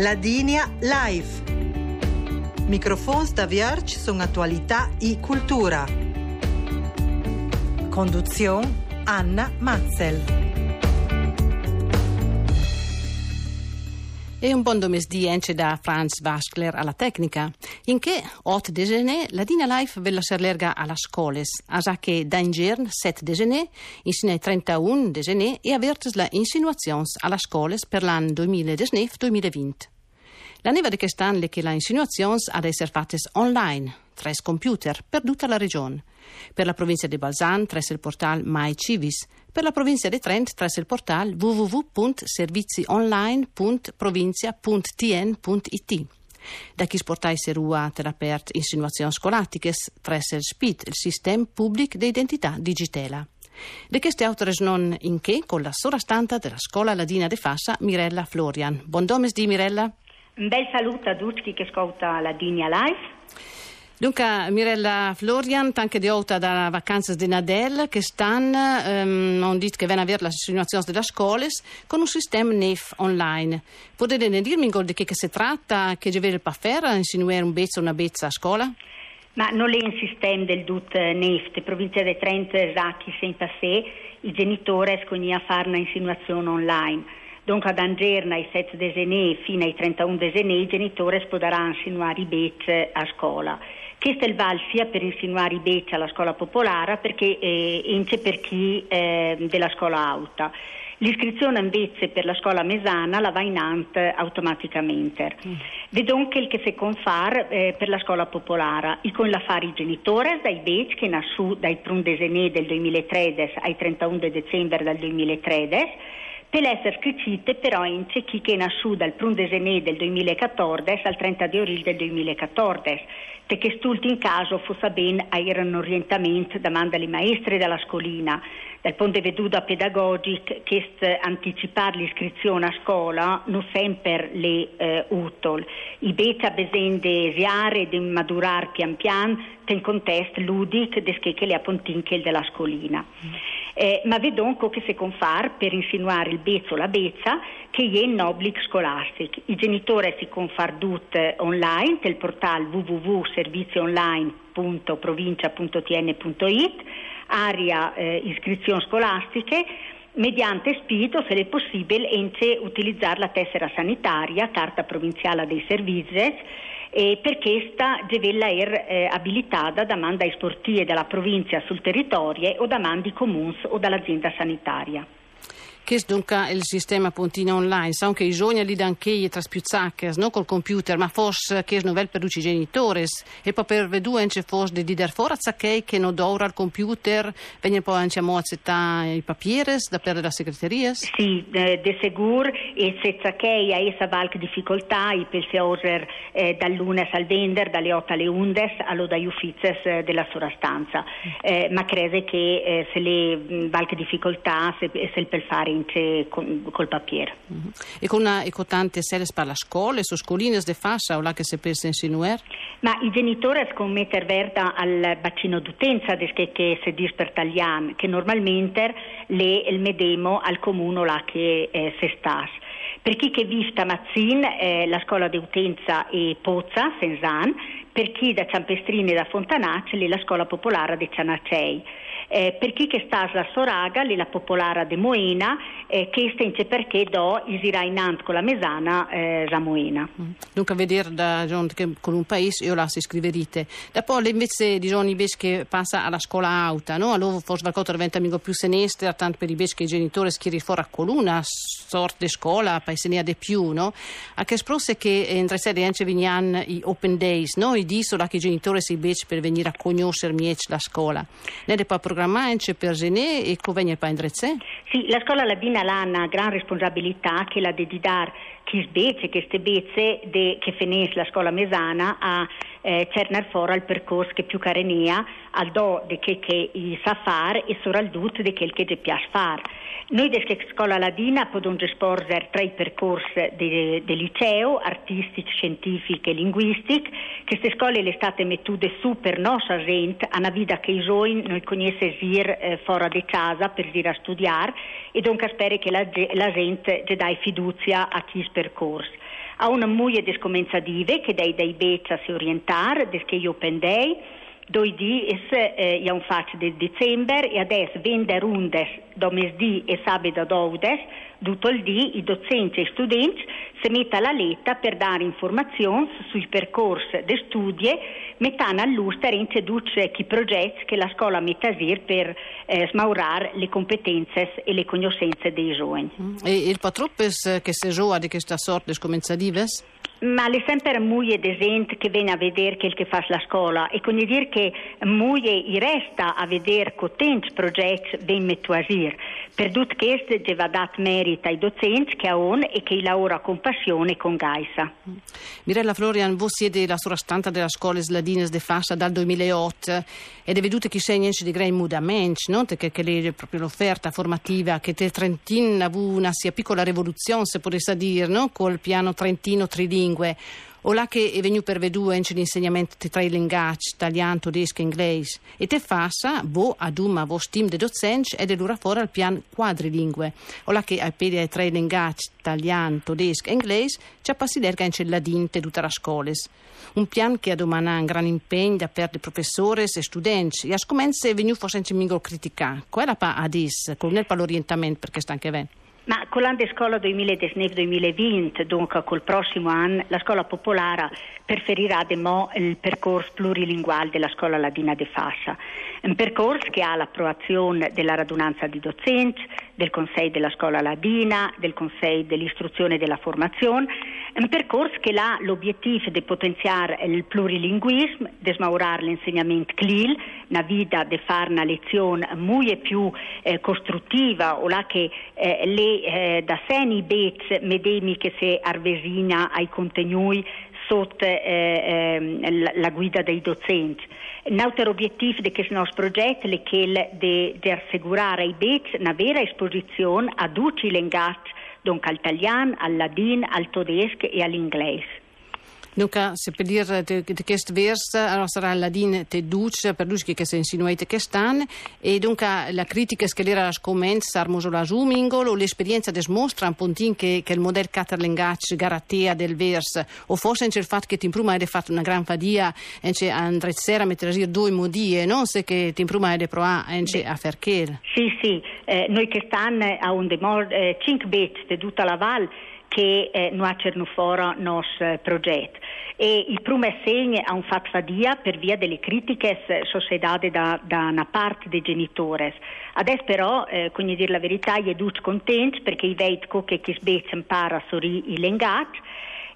Ladinia Live. Microfons da Vierge sono attualità e cultura. Conduzione Anna Matzel. E un buon domesdienze da Franz Waschler alla tecnica, in che 8 decenni la Dina Life ve la serlerga alla scoles, a sa che da in giorno 7 decenni, insieme ai 31 decenni e avertes la insinuazione alla scoles per l'anno 2019-2020. La di quest'anno è che la insinuazione ha essere fatte online, tre computer, per tutta la regione. Per la provincia di Balzan, tre il portale My Civis. Per la provincia di Trent, tre il portale www.servizionline.provincia.tn.it. Da chi sportai serua terapert insinuazioni scolastiche, tre il SPIT, il sistema pubblico di identità digitale. De queste autres non in che, con la sovrastante della scuola ladina de Fassa, Mirella Florian. Buon domes di Mirella. Un bel saluto a tutti che ascolta la Dinia Live. Dunque, Mirella Florian, anche di Outa da vacanze di Nadel, che stanno, um, non dite che vengono a avere la situazione della scuola, con un sistema NEF online. Potete dirmi di che, che si tratta, che deve il PAFER, insinuare un bezzo una bezza a scuola? Ma non è un sistema del DUT NEF, provincia di Trento, Zacchi, senza sé, i genitori escono a fare una insinuazione online. Dunque ad Angerna i 7 desenè fino ai 31 desenè i genitori potranno insinuare i bezzi a scuola. Questo è il val sia per insinuare i becci alla scuola popolare perché eh, ence per chi eh, della scuola alta. L'iscrizione invece per la scuola mesana la va in ant automaticamente. Mm. Vedon che il che si confar eh, per la scuola popolare, i con la fare i genitori dai bec che nasù dai prun desenè del 2013 ai 31 dicembre del 2013 per essere scritte però in chi che nasù dal prun desenè del 2014 al 30 di aprile del 2014 perché quest'ultimo caso fosse ben era un orientamento da mandali maestri della scolina dal punto di vista pedagogico che anticipare l'iscrizione a scuola non sempre le eh, utol i beta besende siare di madurar pian pian nel contesto ludic desché che le appuntinche della scolina mm. Eh, ma vedonco che si confar per insinuare il bezzo la bezza che è in obbligo scolastico i genitori si confar dut online del portale www.servizioonline.provincia.tn.it aria eh, iscrizioni scolastiche. Mediante spirito, se è possibile, ence utilizzare la tessera sanitaria, carta provinciale dei servizi, eh, perché sta devella er eh, abilitata da manda sportive della provincia sul territorio o da mandi comuni o dall'azienda sanitaria che dunque il sistema puntino online, sa che i giovani li danno che traspiuzacche, non col computer, ma forse che non per i genitori e poi per vedere se forse di dar forza che che non dora al computer, vengono poi anche a accettare i papieri da per la segreteria? Sì, eh, de sicuro e se che a essa valc difficoltà i pelseoser eh, dal lunes al vender, dalle 8 alle 11 allo dai uffizi eh, della sua stanza, eh, ma crede che eh, se le valc difficoltà se, se il per fare vince col papier. Uh-huh. E, con, e con tante serie per la scuola, su scoline de fascia o là che si pensa insinuare? Ma i genitori scommettere verda al bacino d'utenza che, che si dice per taglian, che normalmente le il medemo al comune là che eh, se stas. Per chi che vive Mazzin, eh, la scuola di utenza è Pozza, Senzan, per chi da Ciampestrini e da Fontanacci, la scuola popolare di Cianacei. Eh, per chi che sta a Soraga, la popolare de Moena, eh, che stence perché do isirà in ant con la mesana eh, la Moena. Mm. Dunque a vedere da che con un paese io la si scriverite. Dopo invece di John invece che passa alla scuola alta, no? Allora forse qualcosa diventa amico più senestre, tanto per i invece che i genitori schiri fuori a coluna, sorte di scuola, paesenia di più, no? A che sprosse che in tre serie anche vignan i open days, no? I disola che i genitori si invece per venire a conoscere la scuola. Ne poi programmare per Genè e come pa indrezze? Sì, la scuola ladina ha una gran responsabilità che la di dar chi sbece, che ste bece de, che finisce la scuola mesana a eh, cerner fora il percorso che più carenia al do di che che sa fare e soprattutto di quel che piace fare. Noi della scuola ladina possiamo esporre tre percorsi del de liceo, artistici, scientifici e linguistici. Queste scuole le state mettute su per nostra gente, a una vita che i giovani non conosce ir eh, fuori di casa per ir a studiare e dunque spero che la, la gente gli dai fiducia a chi percorso. Ha una moglie di scomenzative che dai dai beccia si orientare, des che io pendei, doi dies eh, un faccio di dicembre e adesso vende rundes domesdì e sabato doudes, tutto il dì i docenti e studenti si mettono alla letta per dare informazioni sui percorsi di studi mettano all'uster in seduce chi progetti che la scuola mette a per eh, smaurare le competenze e le conoscenze dei giovani. Mm. E il patroppes che si gioca di questa sorta di scomenzative? Ma le sempre moglie de gente che viene a vedere quel che fa la scuola e quindi dire che moglie i resta a vedere contenti progetti ben mettuasir. Per tutto questo va dat merito ai docenti che hanno e che lavorano con passione e con gaisa. Mirella Florian, voi siete la sovrastante della scuola Sladines de Fassa dal 2008 ed è veduto che segni di grandi mudamenti, no? Che, che proprio l'offerta formativa che te Trentin ha avuto una sia piccola rivoluzione, se potesse dire, no? Col piano trentino trilingue lingue. O là che è venuto per vedere l'insegnamento di tre lingue, italiano, tedesco e inglese. E te fassa, bo ad un vo team di docenti ed è l'ora fuori al piano quadrilingue. O là che ai piedi ai tre lingue, italiano, tedesco e inglese, anche il ladino di tutte le scuole. Un piano che ha domana un gran impegno da parte professori e studenti. E a scomenze è venuto forse anche mingo criticato. Quella pa adis, con il l'orientamento perché sta anche bene. Ma con l'anno di scuola 2019-2020, dunque col prossimo anno, la scuola popolare preferirà de mo il percorso plurilinguale della scuola ladina de Fascia, un percorso che ha l'approvazione della radunanza di docenti, del Consiglio della scuola ladina, del Consiglio dell'istruzione e della formazione, un percorso che ha l'obiettivo di potenziare il plurilinguismo, di smaurare l'insegnamento CLIL, una vita di fare una lezione molto più eh, costruttiva, o là che eh, le eh, da seni bet medemiche se arvesina ai contenuti sotto eh, eh, la guida dei docenti. Un altro obiettivo di questo nostro progetto è quello di, assicurare ai BET una vera esposizione a tutti i linguaggi, dunque al italiano, al ladino, al tedesco e all'inglese. Nunca se per dire de, de quest vers allora sarà la din te duce per duce che se insinuate che stan e dunque la critica che era la scomment sarmoso la zoomingolo l'esperienza desmostra un pontin che, che il modello caterlingacci garatea del vers o forse anche il fatto che Timpruma ha fatto una gran fadia anche andare sera a mettere due modie non se che Timpruma ha provato a fercher sì sì eh, noi che stanno a un demor eh, 5 bet di tutta la val che eh, non hanno fuori il nostro eh, progetto. E il primo segno ha un fatto fadia per via delle critiche sociedade da, da una parte dei genitori. Adesso però, eh, quindi dire la verità, gli è contenti perché i vedono che chi sbeccia impara a sorri i lengati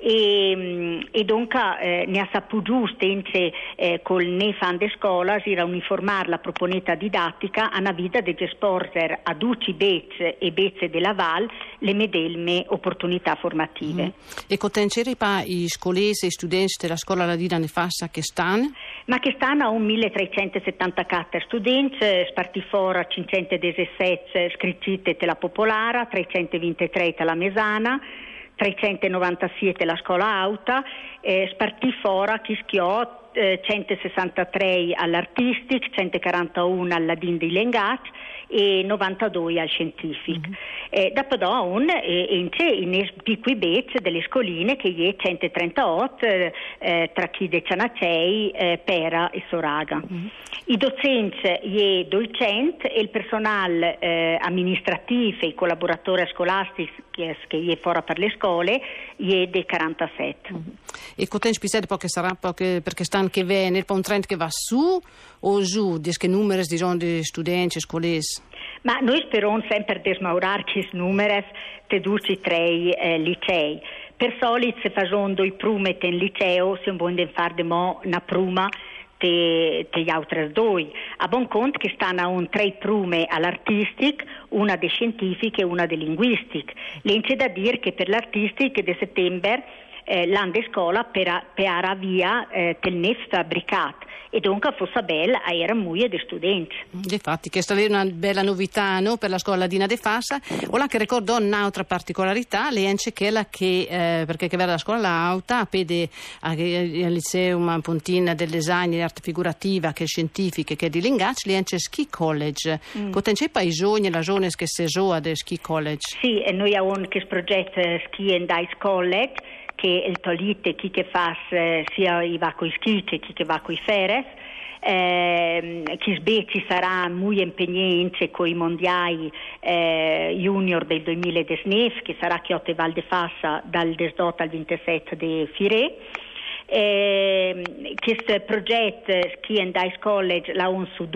e, mm, e dunque eh, ne ha saputo giusto eh, col ne fan de scuola si uniformare la proponeta didattica a una vita di esporter a duci bezze e bezze della Val le medesime opportunità formative. Mm. E cotenceri pa i scolesi e studenti della scuola ladina ne fassa che stanno? Ma che stanno a un 1374 studenti, sparti fuori 517 scritti della popolare, 323 della mesana, 397 la scuola auta, eh, spartì fora chi schiò eh, 163 all'artistic, 141 alla Dindi Lengat e 92 al scientific. Mm-hmm. Eh, dopo un eh, in piccoli bet delle scoline che è 138 eh, tra chi de Cianacei, eh, Pera e Soraga. Mm-hmm. I docenti è 200 e il personale eh, amministrativo e i collaboratori scolastici che è fuori per le scole è di 47. Mm-hmm. E coten spisede perché sarà stanno che viene un trend che va su o giù, di che numeri di studenti scolesi? Ma noi speriamo sempre di smaurare questi numeri di tutti tre eh, licei. Per solito se facendo i prume in liceo si vogliono fare una pruma te, te altri due. A buon conto che stanno un tre prume all'artistic, una di scientifiche e una di linguistic. L'ince da dire che per l'artistic di settembre eh, l'anno di scuola per, per via eh, del NEF fabbricato e dunque fosse bella era moglie di studenti. Infatti, questa è una bella novità no, per la scuola Dina De Fassa. Ora che ricordo un'altra particolarità, le ence quella che, eh, perché che vera la scuola auta, pede al liceo una puntina del design e arte figurativa che è scientifica che è di Lingacci, le ence ski college. Mm. Cotenc'è paesoni, la zona che si gioca del ski college? Sì, e noi abbiamo questo progetto Ski and Ice College che il tolite chi che fa sia i va coi ski che chi che va coi feres eh, Chisbe ci sarà molto impegnante con i mondiali eh, junior del 2019 che sarà Chiotte Val de dal 18 al 27 di Fire eh, questo progetto Ski and Dice College l'ha un su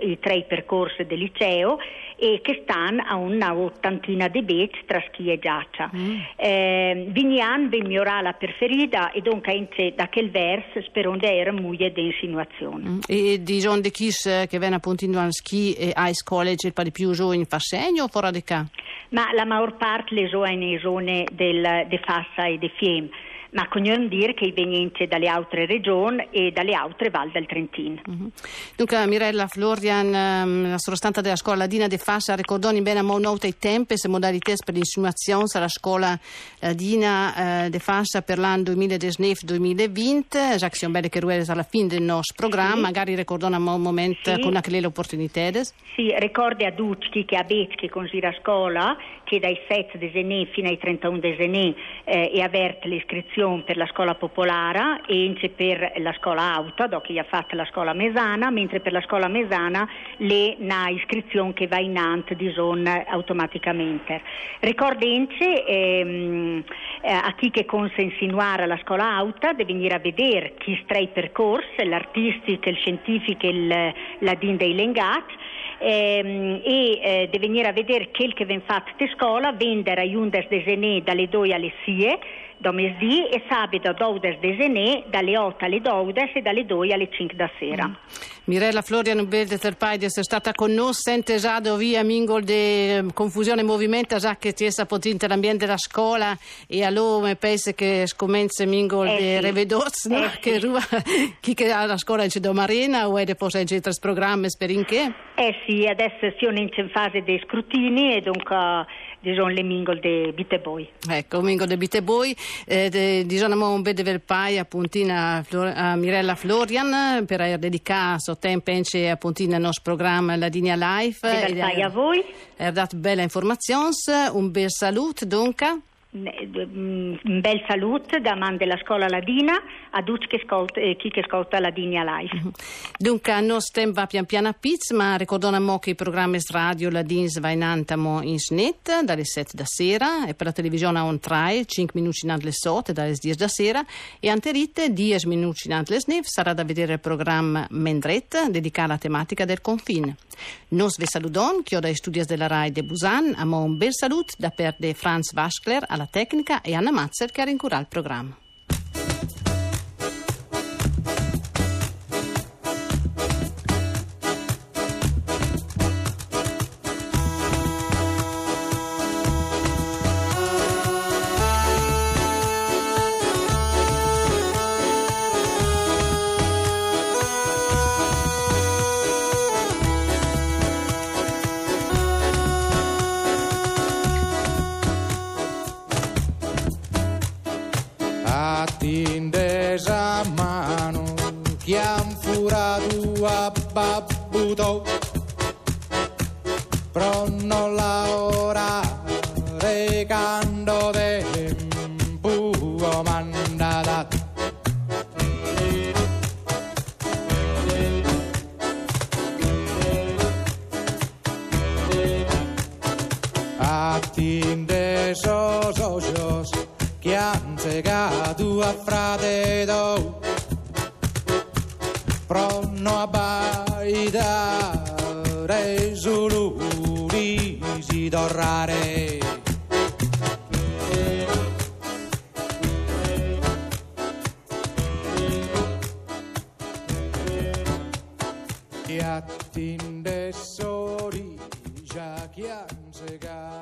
i tre percorsi del liceo e che stanno a una ottantina di beach tra ski e giaccia. Mm. Eh, Vignan migliorà la preferita e dunque da quel verso sperando era molto di insinuazione. Mm. E di John De Kiss che viene appunto in ski e Ice College il di più in Fassegno o fuori di qua? Ma la maggior parte le sono in zone del, de Fassa e de Fiem ma cogliamo dire che veniente dalle altre regioni e dalle altre Val del Trentino. Mm-hmm. Dunque Mirella Florian, ehm, la sottostante della scuola Ladina de Fassa ricordò bene a nota i tempi e modalità per l'insinuazione alla scuola Ladina eh, de Fassa per l'anno 2019-2020, già che siamo belle che ruere alla fine del nostro programma, sì. magari ricordò un momento sì. con anche le opportunità. Sì, ricordi a tutti che a Becchi con la scuola che dai 7 di gennaio fino ai 31 di gennaio eh, è aperta l'iscrizione iscrizione per la scuola popolare e per la scuola dopo che ha fatto la scuola mesana, mentre per la scuola mesana le na iscrizione che va in ant di zona automaticamente. Ricordente ehm, eh, a chi che consa insinuare la scuola auto deve venire a vedere chi stra i percorsi, l'artistica, il scientifico e la din dei lengati ehm, e eh, deve venire a vedere quel che viene fatto a scuola, vendere a Iundas de dalle 2 alle 6 domesdì e sabato 12 de genè dalle 8 alle 12 e dalle 2 alle 5 da sera. Mm. Mirella Florian Belde Terpai di essere stata con noi, sente già via mingol di ehm, confusione e movimento già che ti è saputo l'ambiente della scuola e allora penso che scommence mingol eh di sì. revedoz, no? eh che sì. chi che ha la scuola in Marina o è deposto in altri programmi per in che? Eh sì, adesso siamo in fase di scrutini e dunque diciamo le mingol de Biteboi. Ecco, mingol de Biteboi, eh, diciamo un bede verpai appuntina a Mirella Florian per aver dedicato tempo appuntina al nostro programma La Linea Life. E a voi. Ha dato bella informazione, un bel saluto dunque. Mm, un bel saluto da man della scuola ladina a tutti che ascolta, eh, chi che ascolta Ladinia Live. Mm-hmm. Dunque, non stiamo pian piano a Piz, ma ricordiamo che i programmi radio Ladins va in antamo in snet dalle 7 da sera e per la televisione on trai 5 minuti in le 8 dalle 10 da sera e anterite 10 minuti in le snev sarà da vedere il programma Mendret dedicato alla tematica del confine. Nos ve saludon, che ho dai studi della RAI de Busan, a un bel saluto da per de Franz Waschler alla tecnica e Anna Mazzer che ha rincurato il programma. Furato a babbuto. Però non la recando tempo mandata attende socios che han segato frate do però non abbaidare solo si torrare e attende soli già che han segato a